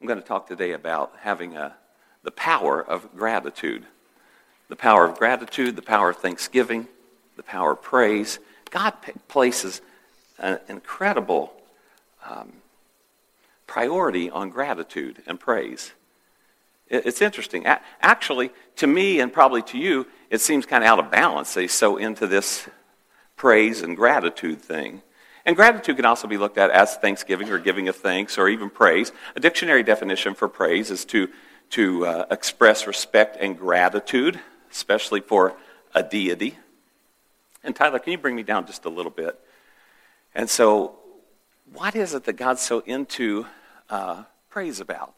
I'm going to talk today about having a, the power of gratitude. The power of gratitude, the power of thanksgiving, the power of praise. God places an incredible um, priority on gratitude and praise. It's interesting. Actually, to me and probably to you, it seems kind of out of balance. They so into this praise and gratitude thing. And gratitude can also be looked at as thanksgiving or giving of thanks or even praise. A dictionary definition for praise is to, to uh, express respect and gratitude, especially for a deity. And Tyler, can you bring me down just a little bit? And so, what is it that God's so into uh, praise about?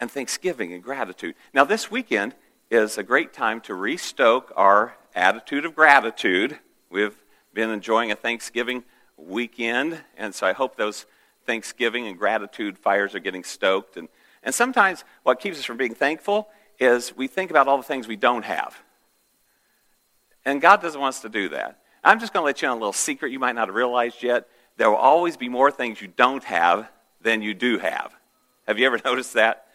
And thanksgiving and gratitude. Now, this weekend is a great time to restoke our attitude of gratitude. We've been enjoying a Thanksgiving weekend, and so I hope those Thanksgiving and gratitude fires are getting stoked. And, and sometimes what keeps us from being thankful is we think about all the things we don't have. And God doesn't want us to do that. I'm just going to let you in on a little secret you might not have realized yet. There will always be more things you don't have than you do have. Have you ever noticed that?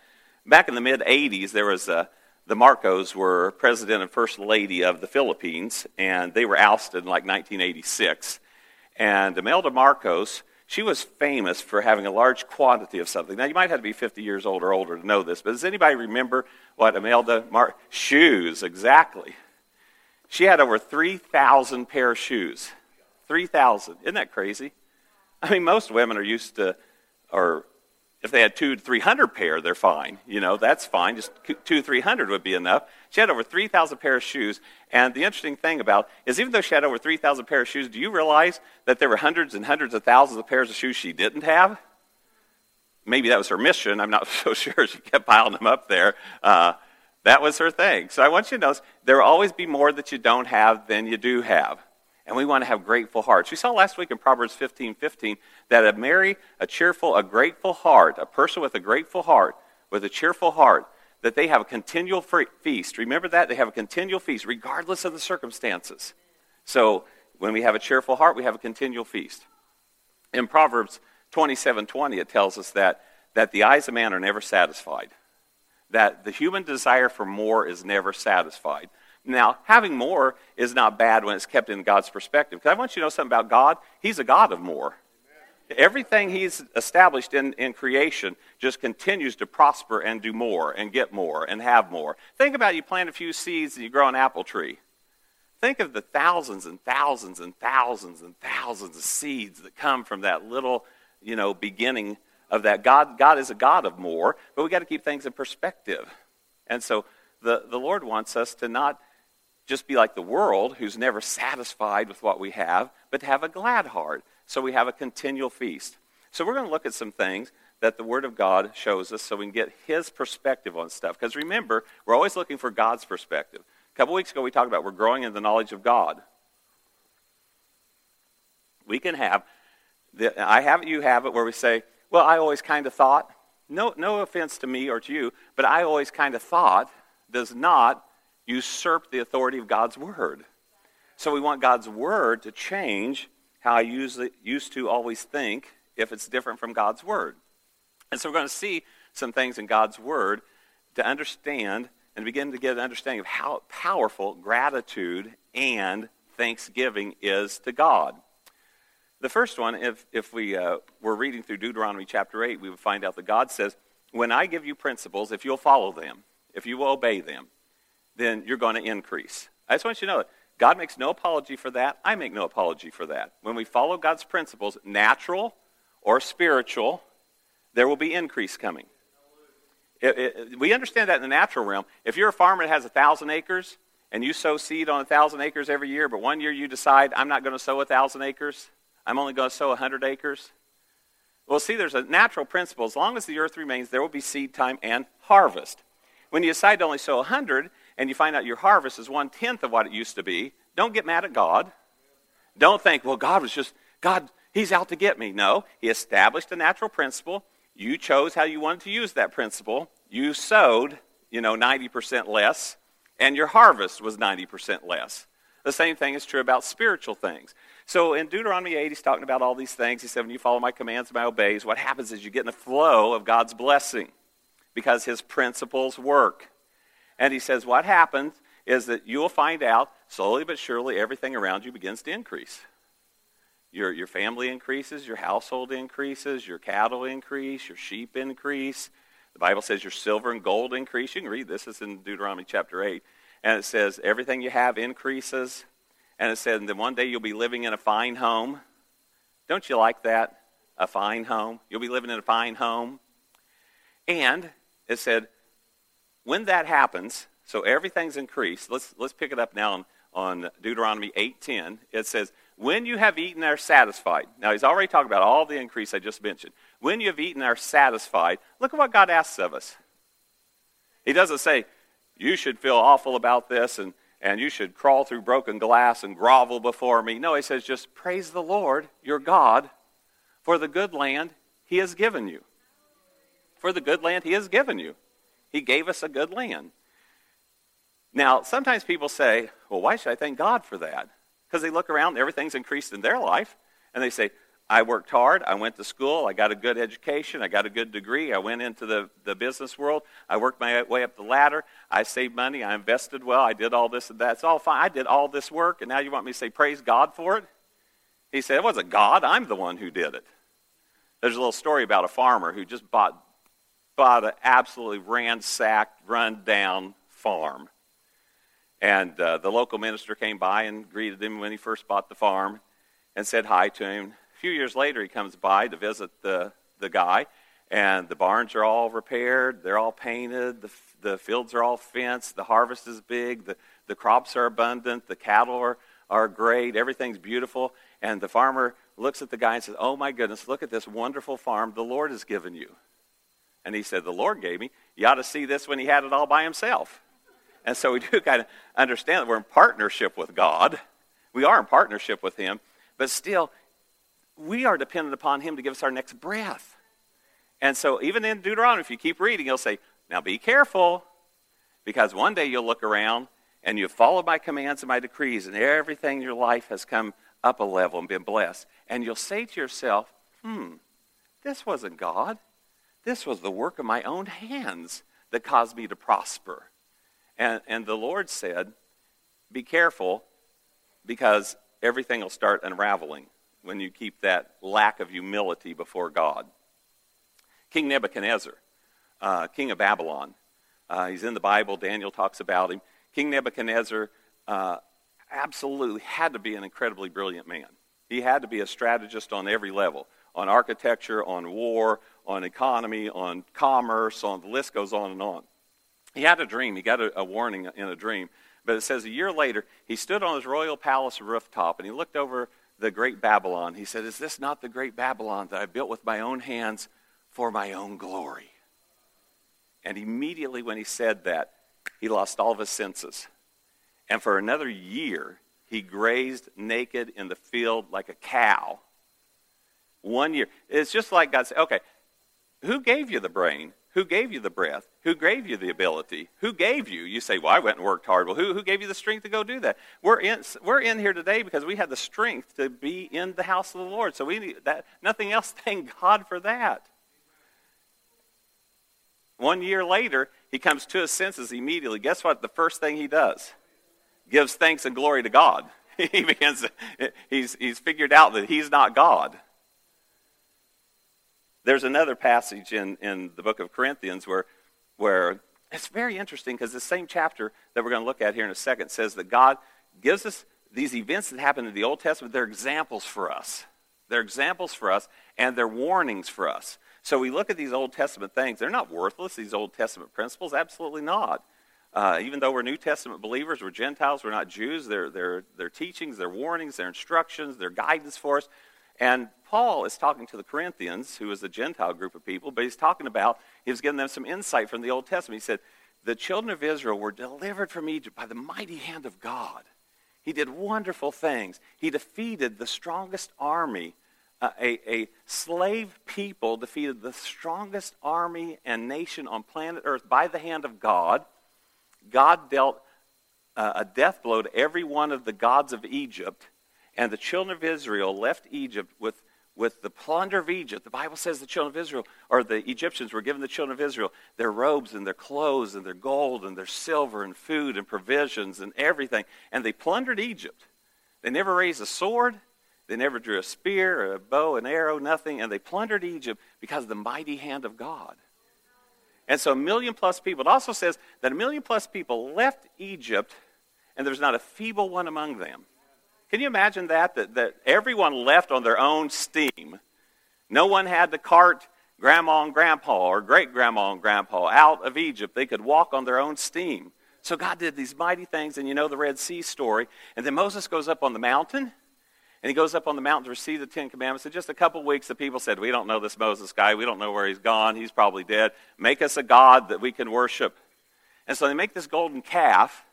Back in the mid 80s, there was a, the Marcos were president and first lady of the Philippines, and they were ousted in like 1986. And Imelda Marcos, she was famous for having a large quantity of something. Now, you might have to be 50 years old or older to know this, but does anybody remember what Imelda Mar- Shoes, exactly. She had over 3,000 pair of shoes. 3,000. Isn't that crazy? I mean, most women are used to, or if they had two to 300 pair, they're fine. You know, that's fine. Just two, to 300 would be enough. She had over 3,000 pair of shoes. And the interesting thing about is even though she had over 3,000 pair of shoes, do you realize that there were hundreds and hundreds of thousands of pairs of shoes she didn't have? Maybe that was her mission. I'm not so sure. She kept piling them up there. Uh, that was her thing. So I want you to notice there will always be more that you don't have than you do have and we want to have grateful hearts. We saw last week in Proverbs 15 15 that a merry, a cheerful, a grateful heart, a person with a grateful heart, with a cheerful heart, that they have a continual feast. Remember that? They have a continual feast, regardless of the circumstances. So when we have a cheerful heart, we have a continual feast. In Proverbs 27 20, it tells us that, that the eyes of man are never satisfied, that the human desire for more is never satisfied. Now, having more is not bad when it's kept in God's perspective. Because I want you to know something about God. He's a God of more. Everything He's established in, in creation just continues to prosper and do more and get more and have more. Think about you plant a few seeds and you grow an apple tree. Think of the thousands and thousands and thousands and thousands of seeds that come from that little, you know, beginning of that. God, God is a God of more, but we got to keep things in perspective. And so the, the Lord wants us to not just be like the world who's never satisfied with what we have, but have a glad heart. So we have a continual feast. So we're going to look at some things that the Word of God shows us so we can get His perspective on stuff. Because remember, we're always looking for God's perspective. A couple weeks ago, we talked about we're growing in the knowledge of God. We can have, the, I have it, you have it, where we say, well, I always kind of thought. No, no offense to me or to you, but I always kind of thought does not usurp the authority of God's Word. So we want God's Word to change how I usually, used to always think if it's different from God's Word. And so we're going to see some things in God's Word to understand and begin to get an understanding of how powerful gratitude and thanksgiving is to God. The first one, if, if we uh, were reading through Deuteronomy chapter 8, we would find out that God says, When I give you principles, if you'll follow them, if you will obey them, then you're going to increase. I just want you to know that God makes no apology for that. I make no apology for that. When we follow God's principles, natural or spiritual, there will be increase coming. It, it, we understand that in the natural realm. If you're a farmer that has a thousand acres and you sow seed on a thousand acres every year, but one year you decide, I'm not going to sow a thousand acres, I'm only going to sow a hundred acres. Well, see, there's a natural principle. As long as the earth remains, there will be seed time and harvest. When you decide to only sow a hundred, and you find out your harvest is one tenth of what it used to be, don't get mad at God. Don't think, well, God was just, God, He's out to get me. No, He established a natural principle. You chose how you wanted to use that principle. You sowed, you know, 90% less, and your harvest was 90% less. The same thing is true about spiritual things. So in Deuteronomy 8, he's talking about all these things. He said, when you follow my commands and my obeys, what happens is you get in the flow of God's blessing. because his principles work. And he says, what happens is that you will find out slowly but surely everything around you begins to increase. Your, your family increases, your household increases, your cattle increase, your sheep increase. The Bible says your silver and gold increase. You can read this, it's in Deuteronomy chapter 8. And it says everything you have increases. And it said, and then one day you'll be living in a fine home. Don't you like that? A fine home. You'll be living in a fine home. And it said, when that happens, so everything's increased. Let's, let's pick it up now on, on Deuteronomy 8.10. It says, when you have eaten are satisfied. Now, he's already talked about all the increase I just mentioned. When you have eaten and are satisfied, look at what God asks of us. He doesn't say, you should feel awful about this and and you should crawl through broken glass and grovel before me. No, he says, just praise the Lord, your God, for the good land he has given you. For the good land he has given you. He gave us a good land. Now, sometimes people say, well, why should I thank God for that? Because they look around, everything's increased in their life, and they say, I worked hard. I went to school. I got a good education. I got a good degree. I went into the, the business world. I worked my way up the ladder. I saved money. I invested well. I did all this and that. It's all fine. I did all this work, and now you want me to say praise God for it? He said, It wasn't God. I'm the one who did it. There's a little story about a farmer who just bought, bought an absolutely ransacked, run down farm. And uh, the local minister came by and greeted him when he first bought the farm and said hi to him A few years later, he comes by to visit the, the guy, and the barns are all repaired. They're all painted. The, the fields are all fenced. The harvest is big. The, the crops are abundant. The cattle are, are great. Everything's beautiful. And the farmer looks at the guy and says, Oh my goodness, look at this wonderful farm the Lord has given you. And he said, The Lord gave me. You ought to see this when he had it all by himself. And so we do kind of understand that we're in partnership with God. We are in partnership with him. But still, we are dependent upon Him to give us our next breath. And so, even in Deuteronomy, if you keep reading, He'll say, Now be careful, because one day you'll look around and you've followed my commands and my decrees, and everything in your life has come up a level and been blessed. And you'll say to yourself, Hmm, this wasn't God. This was the work of my own hands that caused me to prosper. And, and the Lord said, Be careful, because everything will start unraveling when you keep that lack of humility before God. King Nebuchadnezzar, uh, king of Babylon, uh, he's in the Bible. Daniel talks about him. King Nebuchadnezzar uh, absolutely had to be an incredibly brilliant man. He had to be a strategist on every level on architecture, on war, on economy, on commerce, on the list goes on and on. He had a dream. He got a, a warning in a dream. But it says a year later, he stood on his royal palace rooftop and he looked over the great Babylon. He said, Is this not the great Babylon that I built with my own hands for my own glory? And immediately when he said that, he lost all of his senses. And for another year, he grazed naked in the field like a cow. One year. It's just like God said, okay, who gave you the brain? Who gave you the breath? Who gave you the ability? Who gave you? You say, Well, I went and worked hard. Well, who, who gave you the strength to go do that? We're in, we're in here today because we had the strength to be in the house of the Lord. So we need that nothing else, thank God for that. One year later, he comes to his senses immediately. Guess what? The first thing he does? Gives thanks and glory to God. he begins, he's, he's figured out that he's not God. There's another passage in, in the book of Corinthians where, where it's very interesting because the same chapter that we're going to look at here in a second says that God gives us these events that happen in the Old Testament, they're examples for us. They're examples for us, and they're warnings for us. So we look at these Old Testament things. They're not worthless, these Old Testament principles. Absolutely not. Uh, even though we're New Testament believers, we're Gentiles, we're not Jews. They're, they're, they're teachings, they're warnings, they're instructions, they're guidance for us. And Paul is talking to the Corinthians, who is a Gentile group of people, but he's talking about, he was giving them some insight from the Old Testament. He said, The children of Israel were delivered from Egypt by the mighty hand of God. He did wonderful things. He defeated the strongest army. Uh, a, a slave people defeated the strongest army and nation on planet Earth by the hand of God. God dealt uh, a death blow to every one of the gods of Egypt and the children of Israel left Egypt with, with the plunder of Egypt. The Bible says the children of Israel, or the Egyptians were given the children of Israel their robes and their clothes and their gold and their silver and food and provisions and everything. And they plundered Egypt. They never raised a sword. They never drew a spear a bow and arrow, nothing. And they plundered Egypt because of the mighty hand of God. And so a million plus people. It also says that a million plus people left Egypt and there's not a feeble one among them. Can you imagine that? That, that everyone left on their own steam. No one had to cart grandma and grandpa or great grandma and grandpa out of Egypt. They could walk on their own steam. So God did these mighty things, and you know the Red Sea story. And then Moses goes up on the mountain, and he goes up on the mountain to receive the Ten Commandments. In just a couple weeks, the people said, We don't know this Moses guy. We don't know where he's gone. He's probably dead. Make us a God that we can worship. And so they make this golden calf,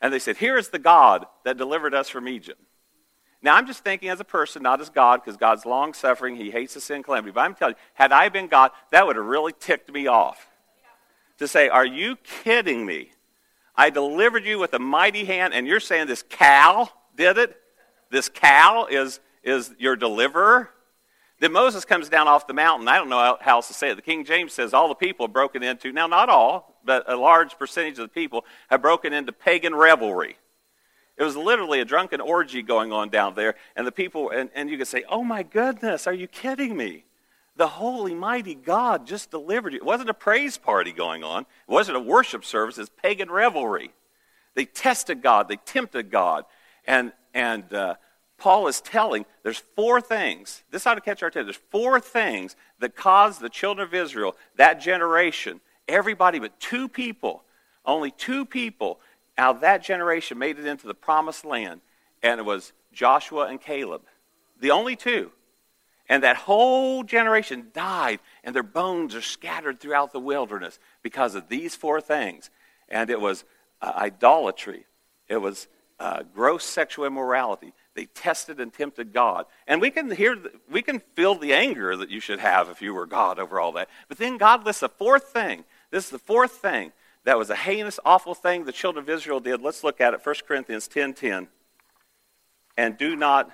and they said, Here is the God that delivered us from Egypt. Now, I'm just thinking as a person, not as God, because God's long suffering. He hates the sin calamity. But I'm telling you, had I been God, that would have really ticked me off. To say, Are you kidding me? I delivered you with a mighty hand, and you're saying this cow did it? This cow is, is your deliverer? Then Moses comes down off the mountain. I don't know how else to say it. The King James says all the people have broken into, now not all, but a large percentage of the people have broken into pagan revelry. It was literally a drunken orgy going on down there, and the people, and, and you could say, oh my goodness, are you kidding me? The holy, mighty God just delivered you. It wasn't a praise party going on. It wasn't a worship service. It's pagan revelry. They tested God. They tempted God. And, and uh, Paul is telling there's four things. This ought to catch our attention. There's four things that caused the children of Israel, that generation, everybody but two people, only two people out of that generation made it into the promised land. And it was Joshua and Caleb. The only two. And that whole generation died, and their bones are scattered throughout the wilderness because of these four things. And it was uh, idolatry, it was uh, gross sexual immorality. They tested and tempted God. And we can hear, we can feel the anger that you should have if you were God over all that. But then God lists a fourth thing. This is the fourth thing that was a heinous, awful thing the children of Israel did. Let's look at it. 1 Corinthians 10.10. 10. And do not,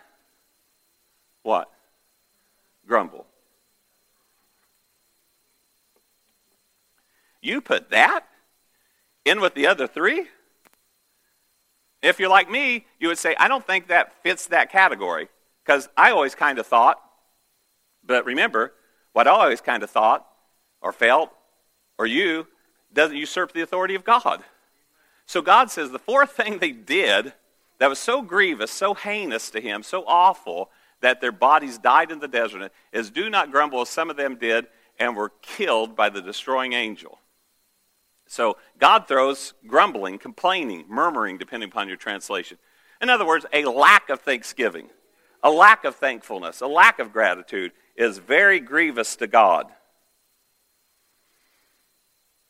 what? Grumble. You put that in with the other three? If you're like me, you would say, I don't think that fits that category. Because I always kind of thought, but remember, what I always kind of thought, or felt, or you, doesn't usurp the authority of God. So God says the fourth thing they did that was so grievous, so heinous to him, so awful, that their bodies died in the desert is do not grumble as some of them did and were killed by the destroying angel. So God throws grumbling, complaining, murmuring, depending upon your translation. In other words, a lack of thanksgiving, a lack of thankfulness, a lack of gratitude is very grievous to God.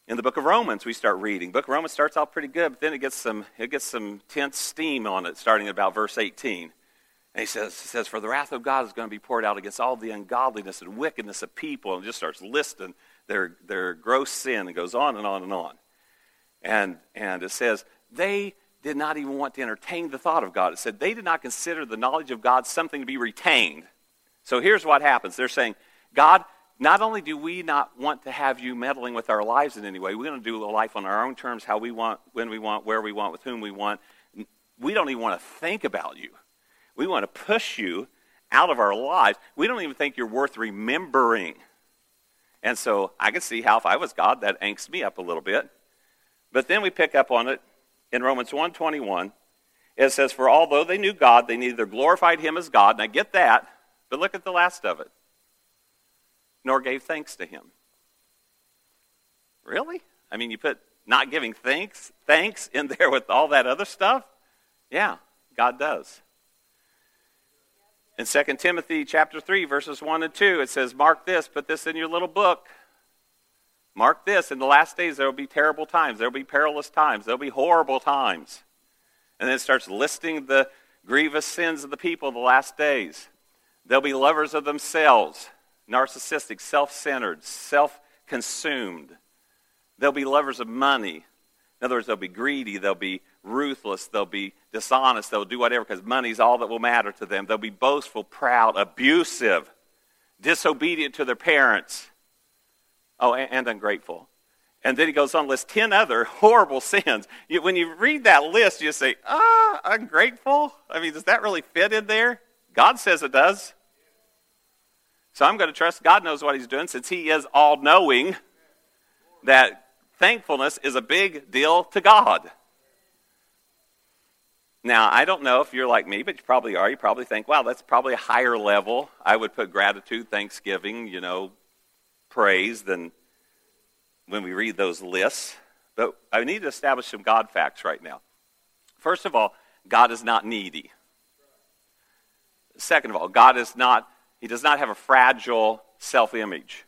In the book of Romans, we start reading. book of Romans starts out pretty good, but then it gets some, it gets some tense steam on it, starting at about verse 18. And he says, he says, For the wrath of God is going to be poured out against all the ungodliness and wickedness of people, and just starts listing their, their gross sin and goes on and on and on. And, and it says, they did not even want to entertain the thought of God. It said they did not consider the knowledge of God something to be retained. So here's what happens they're saying, God, not only do we not want to have you meddling with our lives in any way, we're going to do life on our own terms, how we want, when we want, where we want, with whom we want. We don't even want to think about you. We want to push you out of our lives. We don't even think you're worth remembering. And so I can see how if I was God, that angst me up a little bit. But then we pick up on it in Romans 1.21. It says, For although they knew God, they neither glorified him as God, and I get that, but look at the last of it, nor gave thanks to him. Really? I mean, you put not giving thanks, thanks in there with all that other stuff? Yeah, God does. In 2 Timothy chapter 3, verses 1 and 2, it says, Mark this, put this in your little book. Mark this, in the last days there will be terrible times, there will be perilous times, there will be horrible times. And then it starts listing the grievous sins of the people in the last days. They'll be lovers of themselves, narcissistic, self centered, self consumed. They'll be lovers of money. In other words, they'll be greedy, they'll be ruthless, they'll be dishonest, they'll do whatever because money's all that will matter to them. They'll be boastful, proud, abusive, disobedient to their parents. Oh, and, and ungrateful. And then he goes on to list 10 other horrible sins. You, when you read that list, you say, ah, ungrateful? I mean, does that really fit in there? God says it does. So I'm going to trust God knows what he's doing since he is all knowing that thankfulness is a big deal to God. Now, I don't know if you're like me, but you probably are. You probably think, wow, that's probably a higher level. I would put gratitude, thanksgiving, you know, praise than when we read those lists. But I need to establish some God facts right now. First of all, God is not needy. Second of all, God is not, he does not have a fragile self image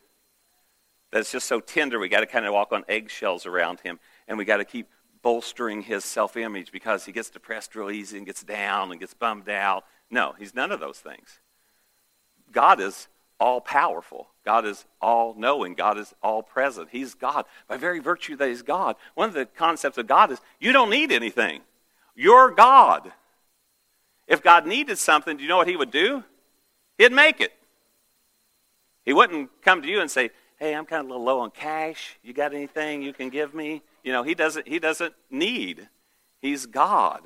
that's just so tender we got to kind of walk on eggshells around him and we got to keep bolstering his self image because he gets depressed real easy and gets down and gets bummed out. No, he's none of those things. God is all powerful. God is all knowing. God is all present. He's God. By very virtue that He's God, one of the concepts of God is you don't need anything. You're God. If God needed something, do you know what He would do? He'd make it. He wouldn't come to you and say, Hey, I'm kind of a little low on cash. You got anything you can give me? You know, He doesn't, he doesn't need. He's God.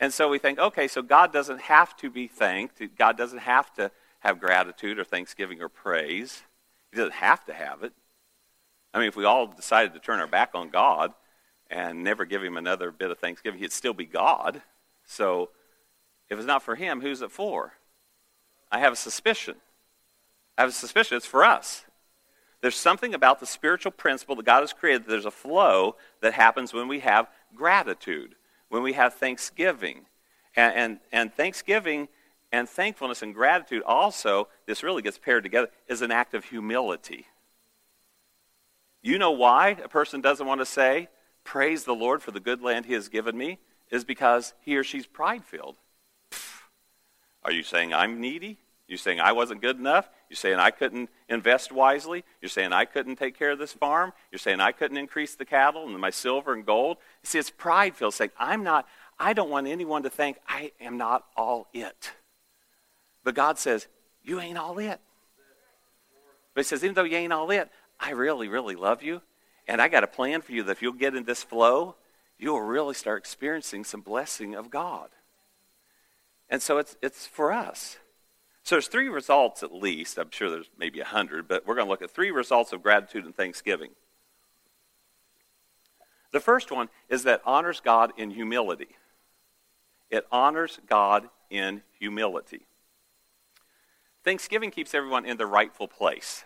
And so we think, okay, so God doesn't have to be thanked. God doesn't have to have gratitude or thanksgiving or praise. He doesn't have to have it. I mean, if we all decided to turn our back on God and never give him another bit of thanksgiving, he'd still be God. So if it's not for him, who's it for? I have a suspicion. I have a suspicion it's for us. There's something about the spiritual principle that God has created. There's a flow that happens when we have gratitude, when we have thanksgiving. And, and, and thanksgiving and thankfulness and gratitude also, this really gets paired together, is an act of humility. You know why a person doesn't want to say, Praise the Lord for the good land he has given me? Is because he or she's pride filled. Are you saying I'm needy? You're saying I wasn't good enough? You're saying I couldn't invest wisely? You're saying I couldn't take care of this farm? You're saying I couldn't increase the cattle and my silver and gold? You See, it's pride filled, saying I'm not, I don't want anyone to think I am not all it. But God says, You ain't all it. But He says, Even though you ain't all it, I really, really love you. And I got a plan for you that if you'll get in this flow, you'll really start experiencing some blessing of God. And so it's, it's for us. So there's three results at least. I'm sure there's maybe a hundred, but we're going to look at three results of gratitude and thanksgiving. The first one is that honors God in humility. It honors God in humility. Thanksgiving keeps everyone in the rightful place.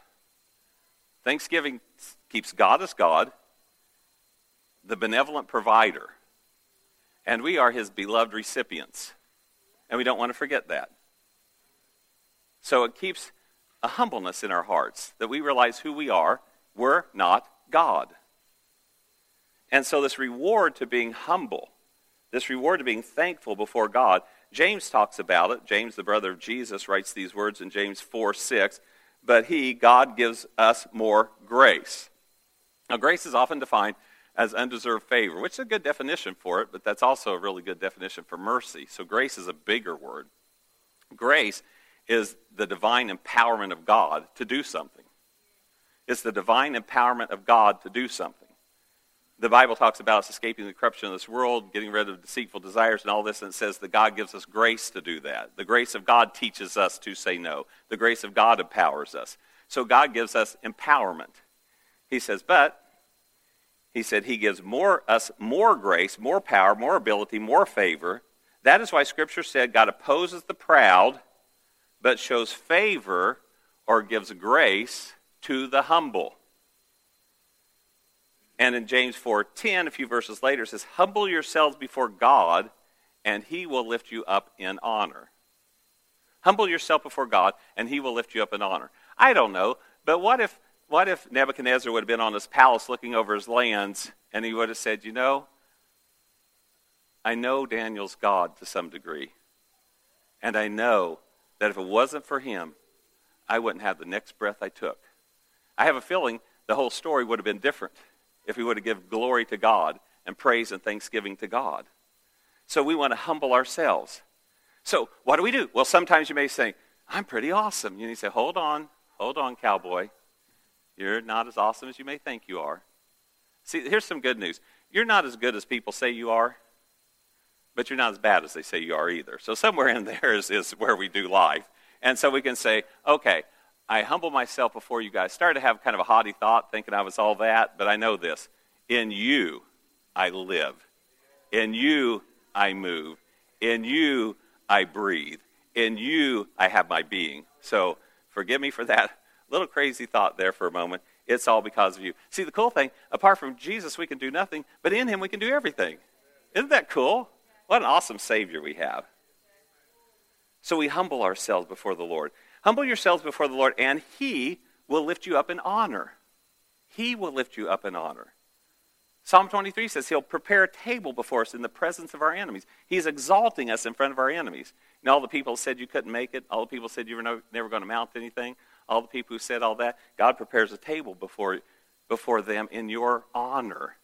Thanksgiving keeps God as God, the benevolent provider, and we are his beloved recipients. And we don't want to forget that. So it keeps a humbleness in our hearts that we realize who we are. We're not God. And so, this reward to being humble, this reward to being thankful before God, James talks about it. James, the brother of Jesus, writes these words in James 4 6. But he, God, gives us more grace. Now, grace is often defined as undeserved favor, which is a good definition for it, but that's also a really good definition for mercy. So, grace is a bigger word. Grace is the divine empowerment of God to do something. It's the divine empowerment of God to do something the Bible talks about us escaping the corruption of this world, getting rid of deceitful desires and all this, and it says that God gives us grace to do that. The grace of God teaches us to say no. The grace of God empowers us. So God gives us empowerment. He says, but he said he gives more us more grace, more power, more ability, more favor. That is why Scripture said God opposes the proud, but shows favor or gives grace to the humble. And in James 4:10, a few verses later, it says, "Humble yourselves before God, and he will lift you up in honor." Humble yourself before God, and he will lift you up in honor. I don't know, but what if what if Nebuchadnezzar would have been on his palace looking over his lands, and he would have said, "You know, I know Daniel's God to some degree, and I know that if it wasn't for him, I wouldn't have the next breath I took." I have a feeling the whole story would have been different if we would have given glory to God and praise and thanksgiving to God. So we want to humble ourselves. So what do we do? Well, sometimes you may say, I'm pretty awesome. You need to say, hold on, hold on, cowboy. You're not as awesome as you may think you are. See, here's some good news. You're not as good as people say you are, but you're not as bad as they say you are either. So somewhere in there is, is where we do life. And so we can say, okay, I humble myself before you guys. Started to have kind of a haughty thought, thinking I was all that, but I know this. In you, I live. In you, I move. In you, I breathe. In you, I have my being. So forgive me for that little crazy thought there for a moment. It's all because of you. See, the cool thing, apart from Jesus, we can do nothing, but in him, we can do everything. Isn't that cool? What an awesome Savior we have. So we humble ourselves before the Lord. Humble yourselves before the Lord, and He will lift you up in honor. He will lift you up in honor. Psalm 23 says He'll prepare a table before us in the presence of our enemies. He's exalting us in front of our enemies. And all the people said you couldn't make it, all the people said you were no, never going to mount anything, all the people who said all that, God prepares a table before, before them in your honor.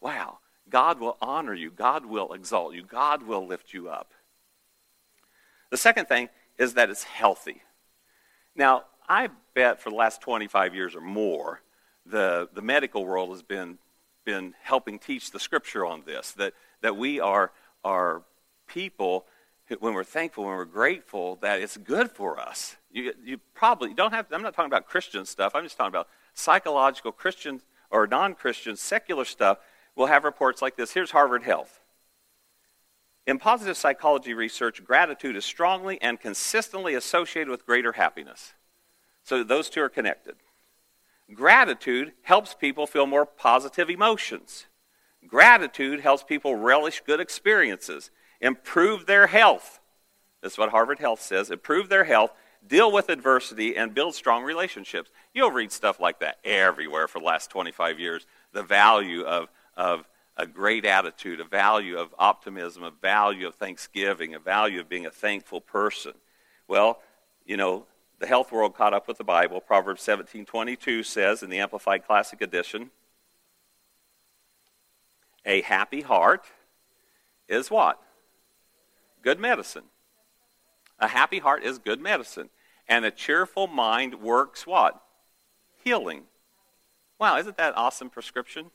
Wow. God will honor you. God will exalt you. God will lift you up. The second thing is that it's healthy. Now, I bet for the last 25 years or more, the, the medical world has been, been helping teach the scripture on this, that, that we are, are people, when we're thankful, when we're grateful, that it's good for us. You, you probably don't have, I'm not talking about Christian stuff, I'm just talking about psychological Christian or non Christian secular stuff. We'll have reports like this. Here's Harvard Health. In positive psychology research, gratitude is strongly and consistently associated with greater happiness. So those two are connected. Gratitude helps people feel more positive emotions. Gratitude helps people relish good experiences, improve their health. That's what Harvard Health says improve their health, deal with adversity, and build strong relationships. You'll read stuff like that everywhere for the last 25 years. The value of, of a great attitude, a value of optimism, a value of thanksgiving, a value of being a thankful person. Well, you know, the health world caught up with the Bible. Proverbs 17:22 says in the Amplified Classic Edition, a happy heart is what? Good medicine. A happy heart is good medicine. And a cheerful mind works what? Healing. Wow, isn't that awesome prescription?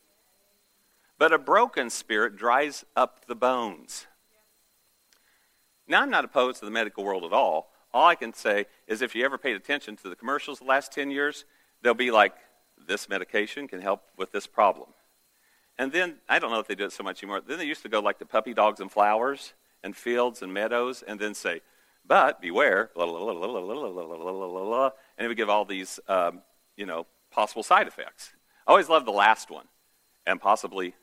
But a broken spirit dries up the bones. Now, I'm not opposed to the medical world at all. All I can say is if you ever paid attention to the commercials the last 10 years, they'll be like, this medication can help with this problem. And then, I don't know if they do it so much anymore. Then they used to go like the puppy dogs and flowers and fields and meadows and then say, but beware, and it would give all these, um, you know, possible side effects. I always loved the last one, and possibly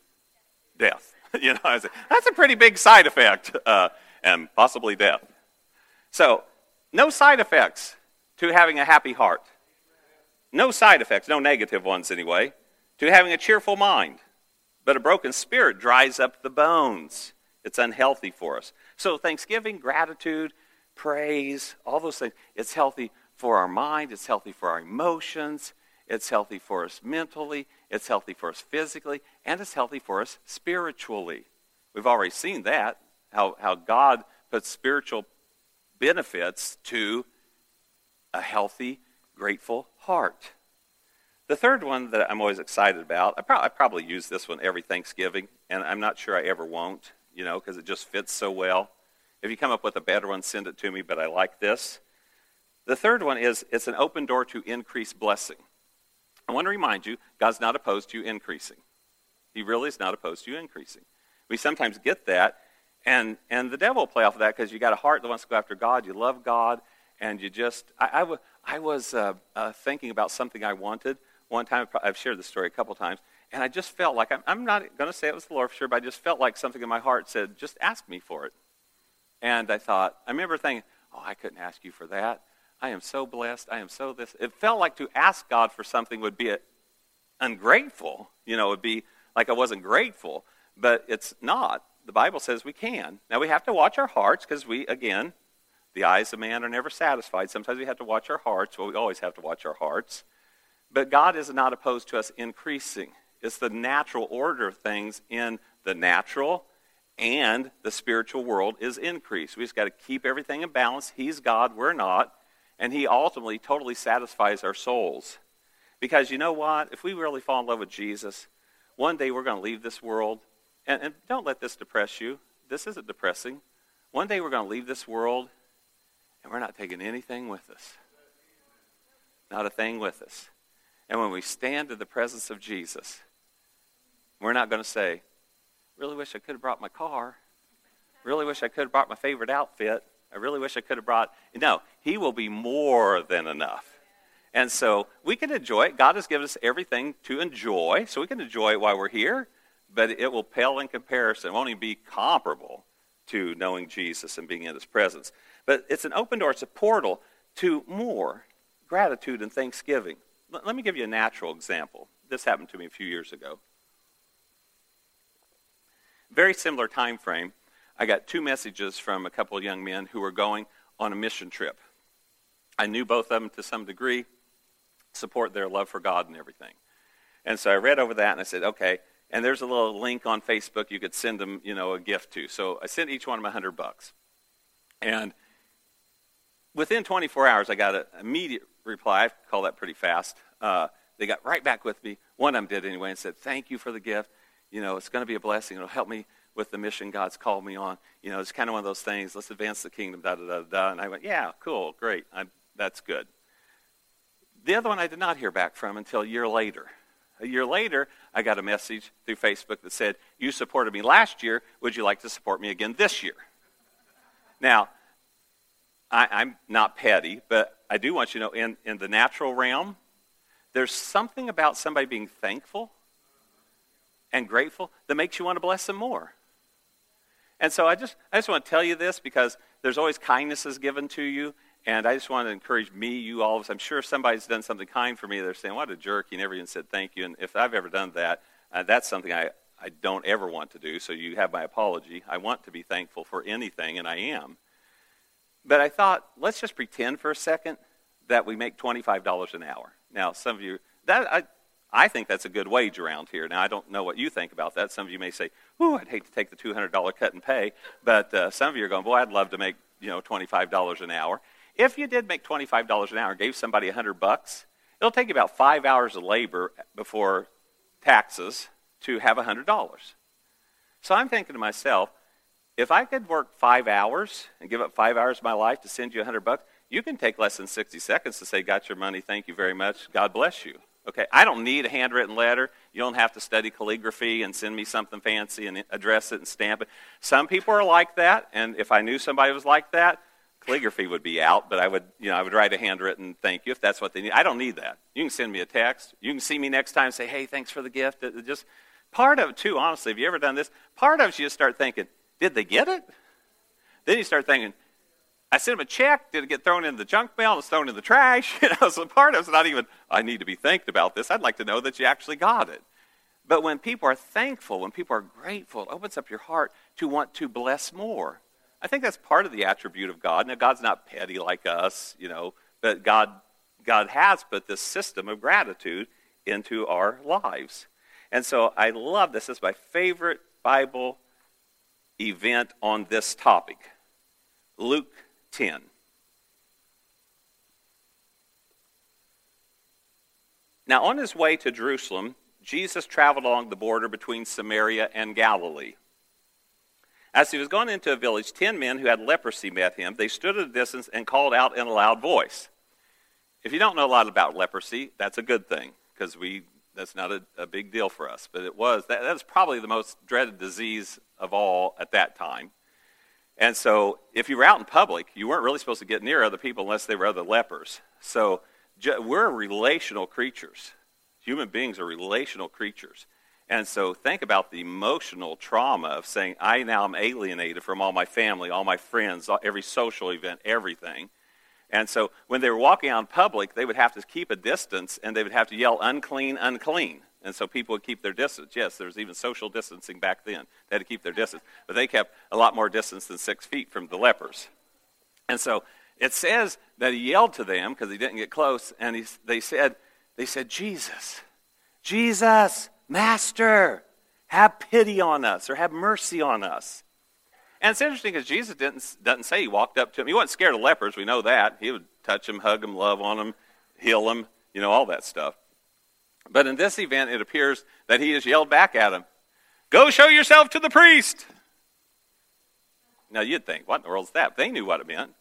death. you know, that's a pretty big side effect, uh, and possibly death. So, no side effects to having a happy heart. No side effects, no negative ones anyway, to having a cheerful mind. But a broken spirit dries up the bones. It's unhealthy for us. So, thanksgiving, gratitude, praise, all those things, it's healthy for our mind, it's healthy for our emotions, it's healthy for us mentally, it's healthy for us physically, and it's healthy for us spiritually. We've already seen that, how, how God puts spiritual benefits to a healthy, grateful heart. The third one that I'm always excited about, I, pro- I probably use this one every Thanksgiving, and I'm not sure I ever won't, you know, because it just fits so well. If you come up with a better one, send it to me, but I like this. The third one is it's an open door to increased blessing. I want to remind you, God's not opposed to you increasing. He really is not opposed to you increasing. We sometimes get that, and, and the devil will play off of that because you got a heart that wants to go after God. You love God, and you just. I, I, w- I was uh, uh, thinking about something I wanted one time. I've shared this story a couple times, and I just felt like I'm, I'm not going to say it was the Lord for sure, but I just felt like something in my heart said, just ask me for it. And I thought, I remember thinking, oh, I couldn't ask you for that. I am so blessed. I am so this. It felt like to ask God for something would be ungrateful. You know, it would be like I wasn't grateful, but it's not. The Bible says we can. Now we have to watch our hearts because we, again, the eyes of man are never satisfied. Sometimes we have to watch our hearts. Well, we always have to watch our hearts. But God is not opposed to us increasing. It's the natural order of things in the natural and the spiritual world is increase. We just got to keep everything in balance. He's God, we're not. And He ultimately totally satisfies our souls. Because you know what? If we really fall in love with Jesus, one day we're going to leave this world. And, and don't let this depress you. This isn't depressing. One day we're going to leave this world and we're not taking anything with us. Not a thing with us. And when we stand in the presence of Jesus, we're not going to say, Really wish I could have brought my car. Really wish I could have brought my favorite outfit. I really wish I could have brought. No, He will be more than enough. And so we can enjoy it. God has given us everything to enjoy, so we can enjoy it while we're here, but it will pale in comparison. It won't even be comparable to knowing Jesus and being in His presence. But it's an open door, it's a portal to more gratitude and thanksgiving. Let me give you a natural example. This happened to me a few years ago. Very similar time frame. I got two messages from a couple of young men who were going on a mission trip. I knew both of them to some degree, support their love for God and everything. And so I read over that and I said, okay. And there's a little link on Facebook you could send them, you know, a gift to. So I sent each one of them a hundred bucks. And within 24 hours, I got an immediate reply. I call that pretty fast. Uh, they got right back with me. One of them did anyway and said, thank you for the gift you know, it's going to be a blessing. It'll help me with the mission God's called me on. You know, it's kind of one of those things. Let's advance the kingdom, da da da da. And I went, yeah, cool, great, I'm, that's good. The other one I did not hear back from until a year later. A year later, I got a message through Facebook that said, You supported me last year. Would you like to support me again this year? Now, I, am not petty, but I do want you to know in, in the natural realm, there's something about somebody being thankful and grateful that makes you want to bless them more. And so I just, I just want to tell you this because there's always kindnesses given to you. And I just want to encourage me, you, all of us. I'm sure somebody's done something kind for me. They're saying, what a jerk. He never even said thank you. And if I've ever done that, uh, that's something I, I don't ever want to do. So you have my apology. I want to be thankful for anything, and I am. But I thought, let's just pretend for a second that we make $25 an hour. Now, some of you, that, I, I think that's a good wage around here. Now, I don't know what you think about that. Some of you may say, "Ooh, I'd hate to take the $200 cut and pay," but uh, some of you are going, "Boy, I'd love to make you know $25 an hour." If you did make $25 an hour, and gave somebody 100 bucks, it'll take you about five hours of labor before taxes to have $100. So I'm thinking to myself, if I could work five hours and give up five hours of my life to send you 100 bucks, you can take less than 60 seconds to say, "Got your money. Thank you very much. God bless you." Okay, I don't need a handwritten letter. You don't have to study calligraphy and send me something fancy and address it and stamp it. Some people are like that, and if I knew somebody was like that, calligraphy would be out, but I would, you know, I would write a handwritten thank you if that's what they need. I don't need that. You can send me a text. You can see me next time and say, hey, thanks for the gift. It just part of it too, honestly, have you ever done this? Part of it you just start thinking, did they get it? Then you start thinking, I sent him a check. Did it get thrown in the junk mail? It's thrown in the trash. You know, so part of it's not even, I need to be thanked about this. I'd like to know that you actually got it. But when people are thankful, when people are grateful, it opens up your heart to want to bless more. I think that's part of the attribute of God. Now, God's not petty like us, you know, but God, God has put this system of gratitude into our lives. And so I love this. This is my favorite Bible event on this topic. Luke 10. Now, on his way to Jerusalem, Jesus traveled along the border between Samaria and Galilee. As he was going into a village, ten men who had leprosy met him. They stood at a distance and called out in a loud voice. If you don't know a lot about leprosy, that's a good thing because we that's not a, a, big deal for us. But it was that, that was probably the most dreaded disease of all at that time. And so, if you were out in public, you weren't really supposed to get near other people unless they were other lepers. So, we're relational creatures. Human beings are relational creatures. And so, think about the emotional trauma of saying, I now am alienated from all my family, all my friends, every social event, everything. And so, when they were walking out in public, they would have to keep a distance and they would have to yell, unclean, unclean. And so people would keep their distance. Yes, there was even social distancing back then. They had to keep their distance. But they kept a lot more distance than six feet from the lepers. And so it says that he yelled to them because he didn't get close, and he, they said, they said, Jesus, Jesus, Master, have pity on us or have mercy on us. And it's interesting because Jesus didn't, doesn't say he walked up to him. He wasn't scared of lepers. We know that. He would touch them, hug them, love on them, heal them, you know, all that stuff. But in this event, it appears that he has yelled back at him, Go show yourself to the priest. Now you'd think, what in the world is that? They knew what it meant.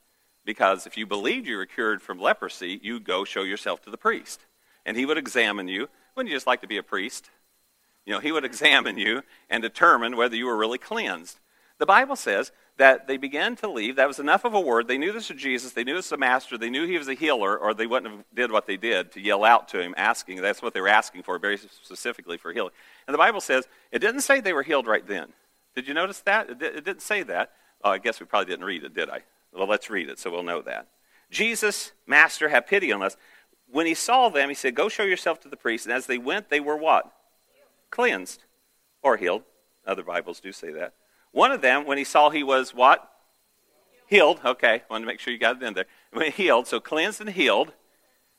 Because if you believed you were cured from leprosy, you'd go show yourself to the priest. And he would examine you. Wouldn't you just like to be a priest? You know, he would examine you and determine whether you were really cleansed. The Bible says that they began to leave. That was enough of a word. They knew this was Jesus. They knew this was the master. They knew he was a healer, or they wouldn't have did what they did to yell out to him, asking. That's what they were asking for, very specifically for healing. And the Bible says it didn't say they were healed right then. Did you notice that? It, it didn't say that. Oh, I guess we probably didn't read it, did I? Well, let's read it so we'll know that. Jesus, Master, have pity on us. When he saw them, he said, Go show yourself to the priest. And as they went, they were what? Cleansed or healed. Other Bibles do say that. One of them, when he saw he was what? Healed. Okay, wanted to make sure you got it in there. When healed, so cleansed and healed.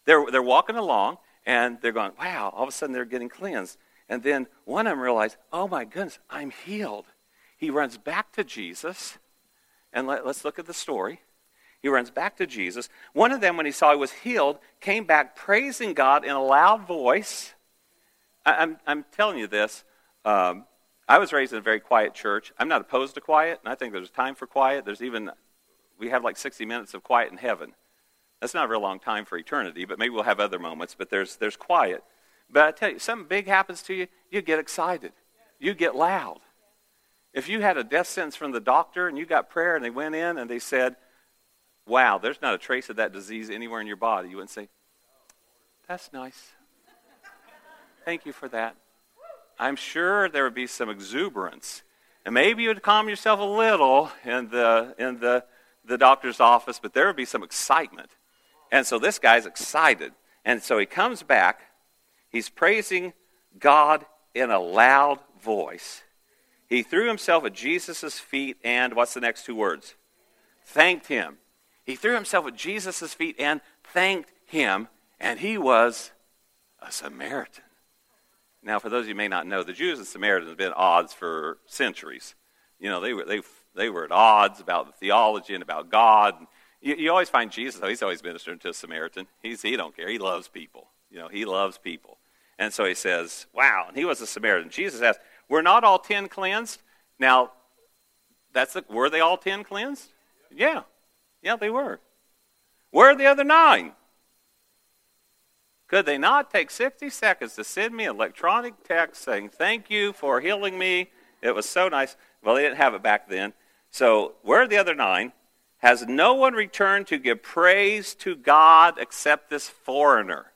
They're, they're walking along and they're going, wow, all of a sudden they're getting cleansed. And then one of them realized, oh my goodness, I'm healed. He runs back to Jesus and let, us look at the story. He runs back to Jesus. One of them, when he saw he was healed, came back praising God in a loud voice. I, am I'm, I'm telling you this. Um, I was raised in a very quiet church. I'm not opposed to quiet, and I think there's time for quiet. There's even, we have like 60 minutes of quiet in heaven. That's not a real long time for eternity, but maybe we'll have other moments. But there's, there's quiet. But I tell you, something big happens to you, you get excited. You get loud. If you had a death sentence from the doctor and you got prayer and they went in and they said, wow, there's not a trace of that disease anywhere in your body, you wouldn't say, that's nice. Thank you for that. I'm sure there would be some exuberance. And maybe you would calm yourself a little in the, in the, the doctor's office, but there would be some excitement. And so this guy's excited. And so he comes back. He's praising God in a loud voice. He threw himself at Jesus' feet and, what's the next two words? Thanked him. He threw himself at Jesus' feet and thanked him, and he was a Samaritan. Now, for those of you who may not know, the Jews and Samaritans have been at odds for centuries. You know, they were, they, they were at odds about the theology and about God. You, you always find Jesus, though, he's always ministering to a Samaritan. He's, he don't care. He loves people. You know, he loves people. And so he says, wow. And he was a Samaritan. Jesus asked, were not all ten cleansed? Now, that's the, were they all ten cleansed? Yeah. Yeah, they were. Where are the other nine? Could they not take 60 seconds to send me an electronic text saying, Thank you for healing me? It was so nice. Well, they didn't have it back then. So, where are the other nine? Has no one returned to give praise to God except this foreigner?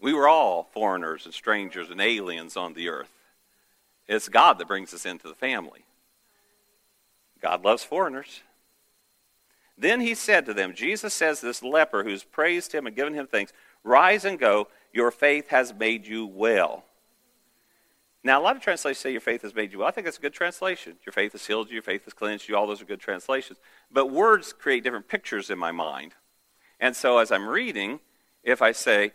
We were all foreigners and strangers and aliens on the earth. It's God that brings us into the family. God loves foreigners. Then he said to them, Jesus says, This leper who's praised him and given him thanks, rise and go, your faith has made you well. Now, a lot of translations say your faith has made you well. I think that's a good translation. Your faith has healed you, your faith has cleansed you. All those are good translations. But words create different pictures in my mind. And so as I'm reading, if I say,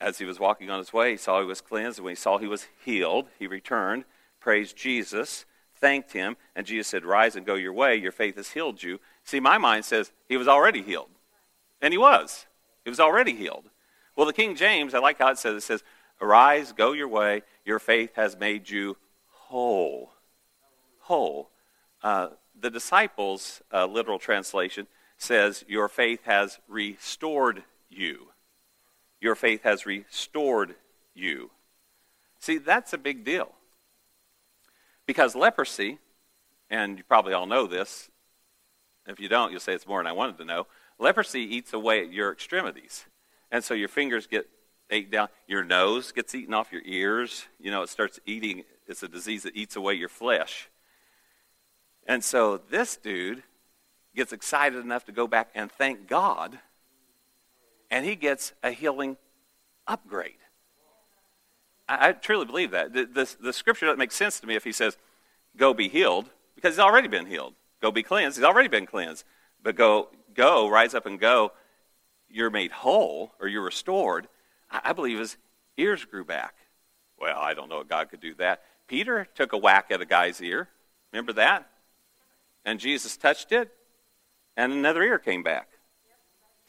as he was walking on his way, he saw he was cleansed. And when he saw he was healed, he returned, praised Jesus, thanked him, and Jesus said, Rise and go your way. Your faith has healed you. See, my mind says he was already healed. And he was. He was already healed. Well, the King James, I like how it says, it says, Arise, go your way. Your faith has made you whole. Whole. Uh, the disciples' uh, literal translation says, Your faith has restored you. Your faith has restored you. See, that's a big deal. Because leprosy, and you probably all know this, if you don't, you'll say it's more than I wanted to know. Leprosy eats away at your extremities. And so your fingers get ate down, your nose gets eaten off your ears. You know, it starts eating, it's a disease that eats away your flesh. And so this dude gets excited enough to go back and thank God and he gets a healing upgrade. I, I truly believe that. The, the, the, scripture doesn't make sense to me if he says, go be healed, because he's already been healed. Go be cleansed, he's already been cleansed. But go, go, rise up and go, you're made whole or you're restored. I, believe his ears grew back. Well, I don't know if God could do that. Peter took a whack at a guy's ear. Remember that? And Jesus touched it, and another ear came back.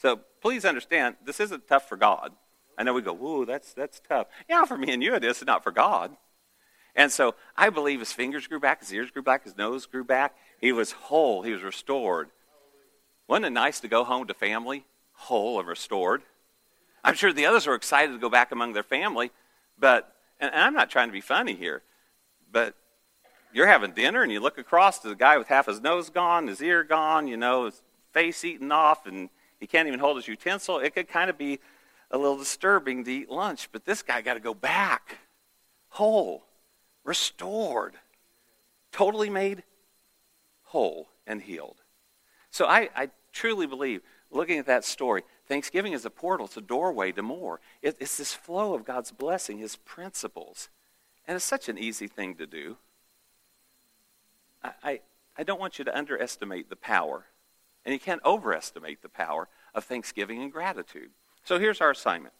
So please understand, this isn't tough for God. I know we go, whoa, that's, that's tough. Yeah, for me and you it is, not for God. And so I believe his fingers grew back, his ears grew back, his nose grew back. He was whole, he was restored. Wasn't it nice to go home to family, whole and restored? I'm sure the others were excited to go back among their family, but, and I'm not trying to be funny here, but you're having dinner and you look across to the guy with half his nose gone, his ear gone, you know, his face eaten off, and he can't even hold his utensil. It could kind of be a little disturbing to eat lunch, but this guy got to go back whole, restored, totally made whole and healed. So I, I truly believe, looking at that story, Thanksgiving is a portal, it's a doorway to more. It, it's this flow of God's blessing, His principles. And it's such an easy thing to do. I, I, I don't want you to underestimate the power, and you can't overestimate the power of thanksgiving and gratitude. So here's our assignment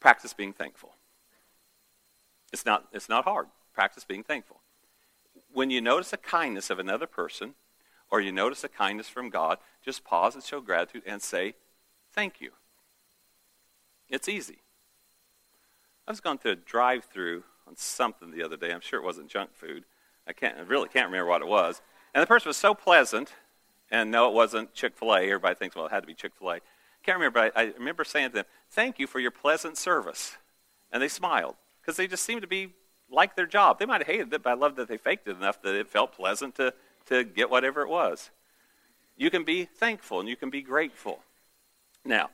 practice being thankful. It's not, it's not hard. Practice being thankful. When you notice a kindness of another person, or you notice a kindness from God, just pause and show gratitude and say, Thank you. It's easy. I was going through a drive through on something the other day. I'm sure it wasn't junk food. I can't I really can't remember what it was. And the person was so pleasant, and no, it wasn't Chick fil A. Everybody thinks, well, it had to be Chick fil A. Can't remember, but I, I remember saying to them, Thank you for your pleasant service. And they smiled because they just seemed to be like their job. They might have hated it, but I loved that they faked it enough that it felt pleasant to to get whatever it was. You can be thankful and you can be grateful. Now,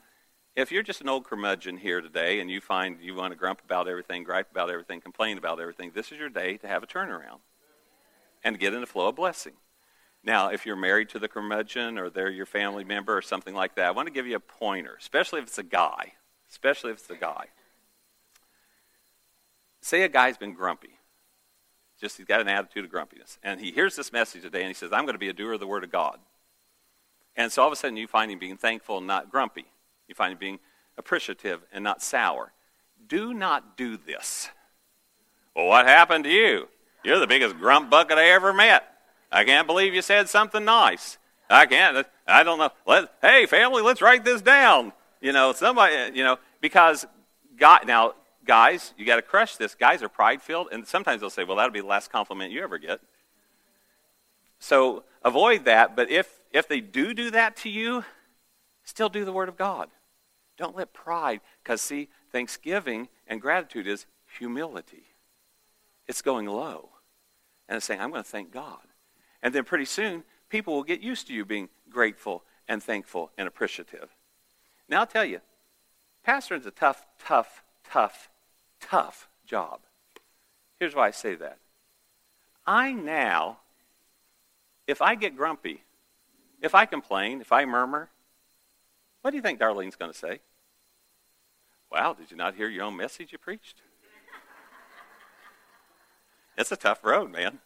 if you're just an old curmudgeon here today and you find you want to grump about everything, gripe about everything, complain about everything, this is your day to have a turnaround and get in the flow of blessing. Now, if you're married to the curmudgeon or they're your family member or something like that, I want to give you a pointer, especially if it's a guy. Especially if it's a guy. Say a guy's been grumpy. Just he's got an attitude of grumpiness. And he hears this message today and he says, I'm going to be a doer of the Word of God. And so all of a sudden you find him being thankful and not grumpy. You find him being appreciative and not sour. Do not do this. Well, what happened to you? You're the biggest grump bucket I ever met. I can't believe you said something nice. I can't. I don't know. Let, hey, family, let's write this down. You know, somebody, you know, because God, now, guys, you got to crush this. Guys are pride filled, and sometimes they'll say, well, that'll be the last compliment you ever get. So avoid that, but if, if they do do that to you, still do the Word of God. Don't let pride, because see, thanksgiving and gratitude is humility. It's going low. And it's saying, I'm going to thank God. And then pretty soon, people will get used to you being grateful and thankful and appreciative. Now, I'll tell you, pastoring is a tough, tough, tough tough job. Here's why I say that. I now, if I get grumpy, if I complain, if I murmur, what do you think Darlene's going to say? Wow, did you not hear your own message you preached? it's a tough road, man.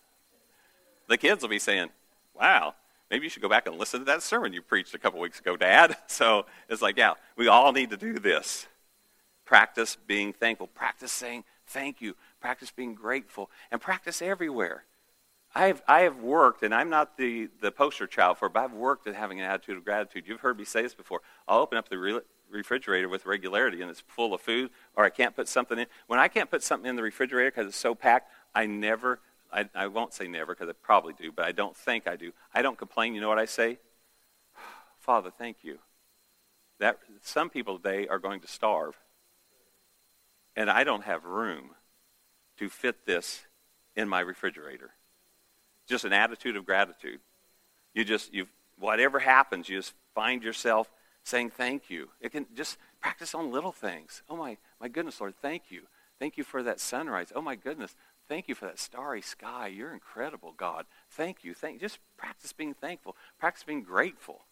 The kids will be saying, wow, maybe you should go back and listen to that sermon you preached a couple weeks ago, Dad. So it's like, yeah, we all need to do this. Practice being thankful. Practice saying thank you. Practice being grateful. And practice everywhere. I have, I have worked, and I'm not the, the poster child for it, but I've worked at having an attitude of gratitude. You've heard me say this before. I'll open up the re- refrigerator with regularity, and it's full of food, or I can't put something in. When I can't put something in the refrigerator because it's so packed, I never, I, I won't say never because I probably do, but I don't think I do. I don't complain. You know what I say? Father, thank you. That some people today are going to starve and I don't have room to fit this in my refrigerator. Just an attitude of gratitude. You just, you whatever happens, you just find yourself saying thank you. It can just practice on little things. Oh my, my goodness, Lord, thank you. Thank you for that sunrise. Oh my goodness, thank you for that starry sky. You're incredible, God. Thank you. Thank just practice being thankful. Practice being grateful.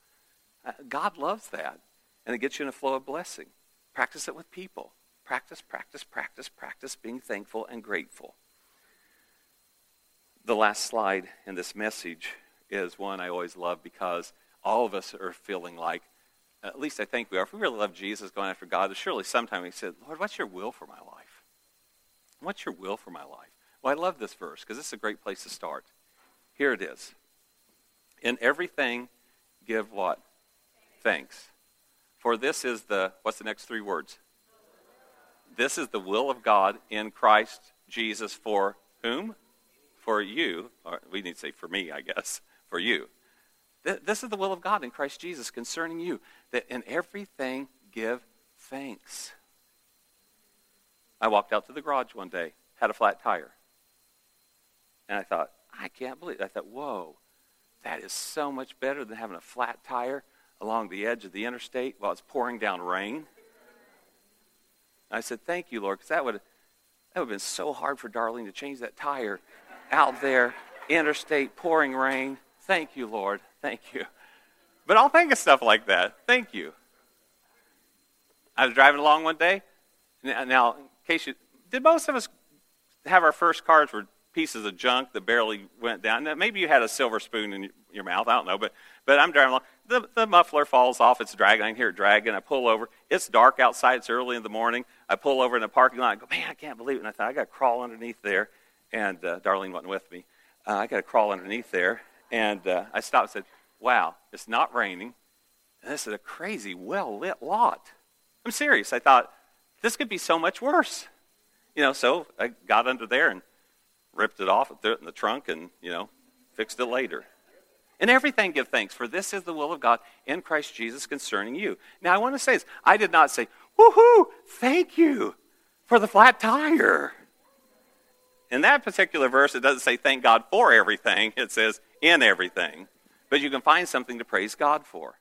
Uh, God loves that, and it gets you in a flow of blessing. Practice it with people. Practice, practice, practice, practice being thankful and grateful. The last slide in this message is one I always love because all of us are feeling like at least I think we are, if we really love Jesus going after God, surely sometime we said, Lord, what's your will for my life? What's your will for my life? Well, I love this verse because this is a great place to start. Here it is. In everything, give what? Thanks. For this is the, what's the next three words? This is the will of God in Christ Jesus for whom? For you. Or we need to say for me, I guess. For you. This is the will of God in Christ Jesus concerning you, that in everything give thanks. I walked out to the garage one day, had a flat tire. And I thought, I can't believe it. I thought, whoa, that is so much better than having a flat tire along the edge of the interstate while it's pouring down rain. I said, Thank you, Lord, because that would, that would have been so hard for Darlene to change that tire out there, interstate, pouring rain. Thank you, Lord. Thank you. But I'll think of stuff like that. Thank you. I was driving along one day. Now, in case you, did most of us have our first cars were pieces of junk that barely went down. Now, maybe you had a silver spoon in your mouth. I don't know, but but I'm driving along. The, the muffler falls off. It's dragging. I hear it dragging. I pull over. It's dark outside. It's early in the morning. I pull over in the parking lot. I go, man, I can't believe it. And I thought I got to crawl underneath there. And uh, Darlene wasn't with me. Uh, I got to crawl underneath there. And uh, I stopped and said, wow, it's not raining. And this is a crazy, well lit lot. I'm serious. I thought this could be so much worse. You know, so I got under there and ripped it off, threw it in the trunk, and, you know, fixed it later. In everything give thanks, for this is the will of God in Christ Jesus concerning you. Now, I want to say this. I did not say, woohoo, thank you for the flat tire. In that particular verse, it doesn't say thank God for everything, it says in everything. But you can find something to praise God for.